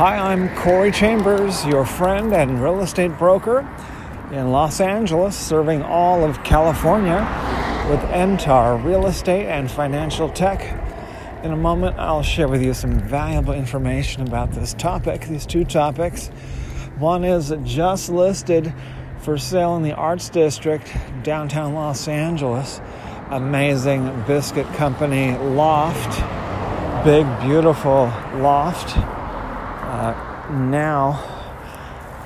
Hi, I'm Corey Chambers, your friend and real estate broker in Los Angeles, serving all of California with NTAR Real Estate and Financial Tech. In a moment, I'll share with you some valuable information about this topic, these two topics. One is just listed for sale in the Arts District, downtown Los Angeles. Amazing biscuit company loft, big, beautiful loft uh, now,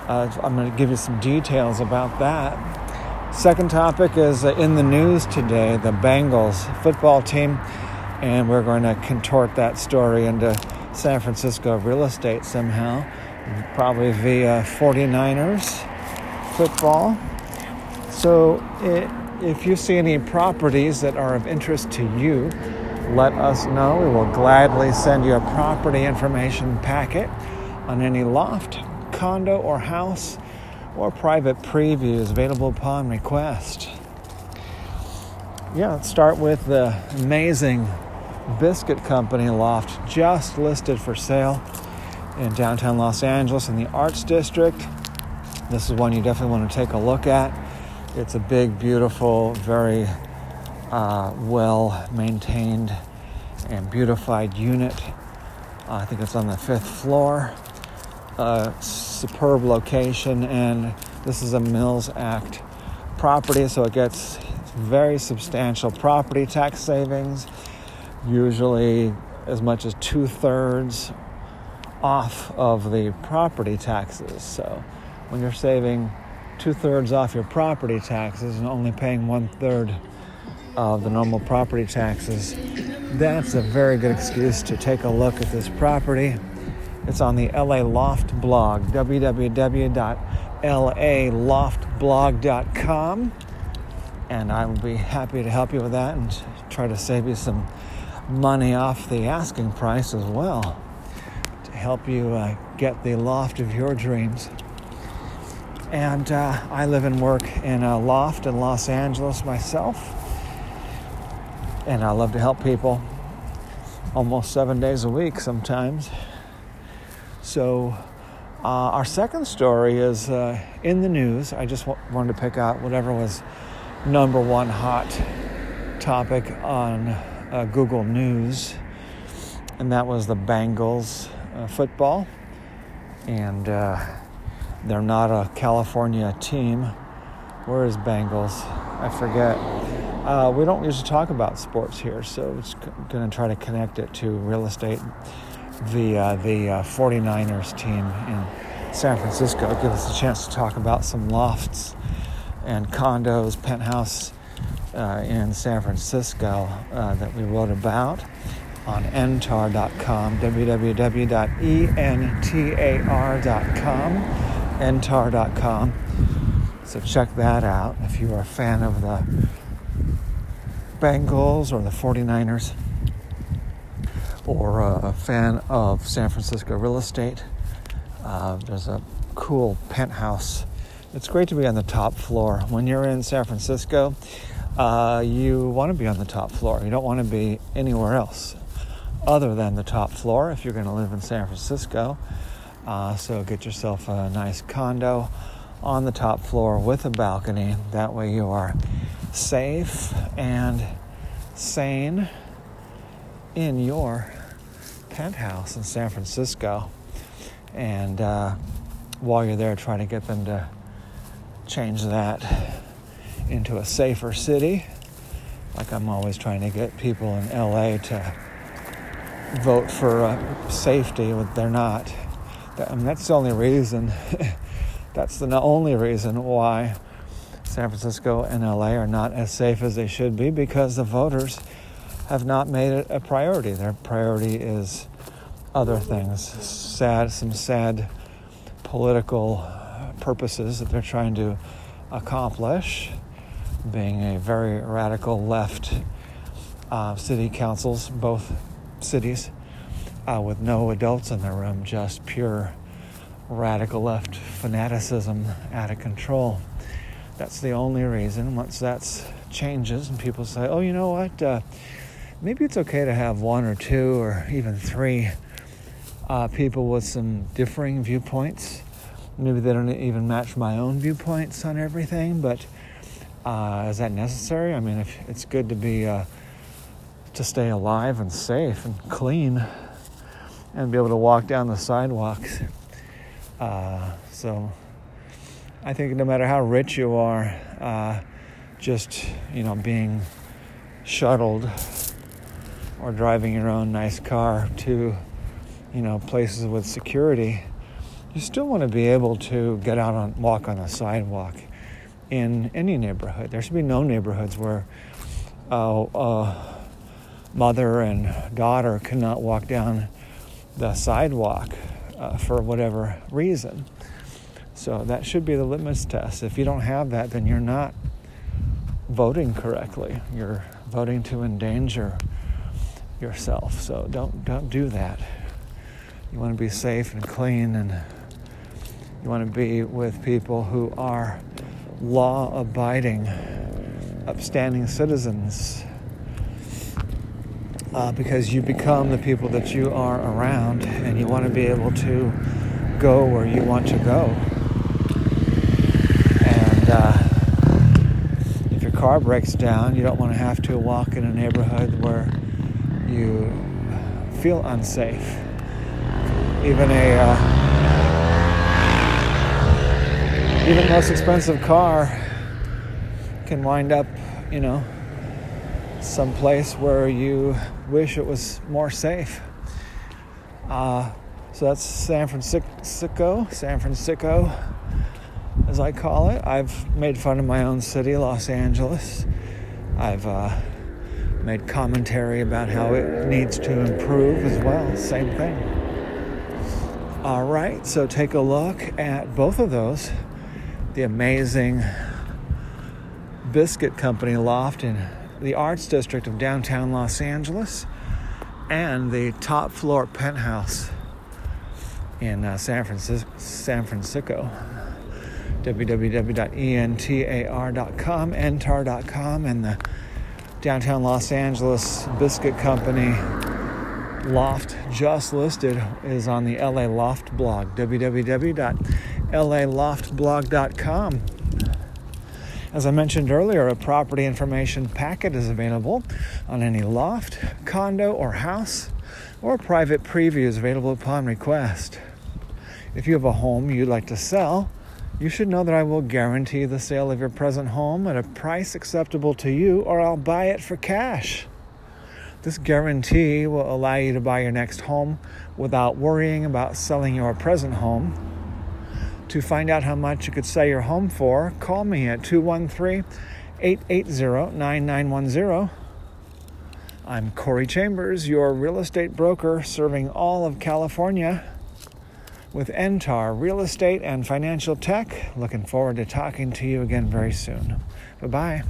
uh, I'm going to give you some details about that. Second topic is uh, in the news today the Bengals football team, and we're going to contort that story into San Francisco real estate somehow, probably via 49ers football. So, it, if you see any properties that are of interest to you, let us know. We will gladly send you a property information packet on any loft, condo, or house, or private previews available upon request. Yeah, let's start with the amazing Biscuit Company loft just listed for sale in downtown Los Angeles in the Arts District. This is one you definitely want to take a look at. It's a big, beautiful, very uh, well maintained and beautified unit. Uh, I think it's on the fifth floor a superb location, and this is a Mills Act property, so it gets very substantial property tax savings, usually as much as two thirds off of the property taxes. So when you're saving two thirds off your property taxes and only paying one third of the normal property taxes, that's a very good excuse to take a look at this property it's on the LA Loft blog, www.laloftblog.com. And I will be happy to help you with that and try to save you some money off the asking price as well to help you uh, get the loft of your dreams. And uh, I live and work in a loft in Los Angeles myself. And I love to help people almost seven days a week sometimes. So, uh, our second story is uh, in the news. I just w- wanted to pick out whatever was number one hot topic on uh, Google News, and that was the Bengals uh, football. And uh, they're not a California team. Where is Bengals? I forget. Uh, we don't usually talk about sports here, so it's going to try to connect it to real estate the uh, the uh, 49ers team in San Francisco. Give us a chance to talk about some lofts and condos, penthouse uh, in San Francisco uh, that we wrote about on ntar.com, www.ntar.com, ntar.com. So check that out if you are a fan of the Bengals or the 49ers or a fan of San Francisco real estate, uh, there's a cool penthouse. It's great to be on the top floor. When you're in San Francisco, uh, you want to be on the top floor. You don't want to be anywhere else other than the top floor if you're going to live in San Francisco. Uh, so get yourself a nice condo on the top floor with a balcony. That way you are safe and sane in your penthouse in San Francisco. And uh, while you're there, trying to get them to change that into a safer city. Like I'm always trying to get people in LA to vote for uh, safety, but they're not. I mean, that's the only reason. that's the only reason why San Francisco and LA are not as safe as they should be because the voters have not made it a priority. Their priority is other things, sad, some sad political purposes that they're trying to accomplish. Being a very radical left uh, city councils, both cities, uh, with no adults in the room, just pure radical left fanaticism out of control. That's the only reason. Once that changes and people say, oh, you know what? Uh, maybe it's okay to have one or two or even three uh, people with some differing viewpoints. Maybe they don't even match my own viewpoints on everything, but uh, is that necessary? I mean, if it's good to be uh, to stay alive and safe and clean, and be able to walk down the sidewalks. Uh, so, I think no matter how rich you are, uh, just you know being shuttled or driving your own nice car to you know places with security, you still want to be able to get out and walk on a sidewalk in any neighborhood. There should be no neighborhoods where uh, uh, mother and daughter cannot walk down the sidewalk uh, for whatever reason. So that should be the litmus test. If you don't have that, then you're not voting correctly. You're voting to endanger yourself. So don't don't do that. You want to be safe and clean and you want to be with people who are law abiding, upstanding citizens. Uh, because you become the people that you are around and you want to be able to go where you want to go. And uh, if your car breaks down, you don't want to have to walk in a neighborhood where you feel unsafe. Even a uh, even most expensive car can wind up, you know, someplace where you wish it was more safe. Uh, so that's San Francisco, San Francisco, as I call it. I've made fun of my own city, Los Angeles. I've uh, made commentary about how it needs to improve as well. Same thing. All right, so take a look at both of those the amazing biscuit company loft in the arts district of downtown Los Angeles and the top floor penthouse in uh, San Francisco, San Francisco www.ntar.com, ntar.com, and the downtown Los Angeles Biscuit Company loft just listed is on the LA Loft blog, www.laloftblog.com. As I mentioned earlier, a property information packet is available on any loft, condo, or house, or private previews available upon request. If you have a home you'd like to sell, you should know that I will guarantee the sale of your present home at a price acceptable to you, or I'll buy it for cash. This guarantee will allow you to buy your next home without worrying about selling your present home. To find out how much you could sell your home for, call me at 213 880 9910. I'm Corey Chambers, your real estate broker serving all of California with NTAR Real Estate and Financial Tech. Looking forward to talking to you again very soon. Bye bye.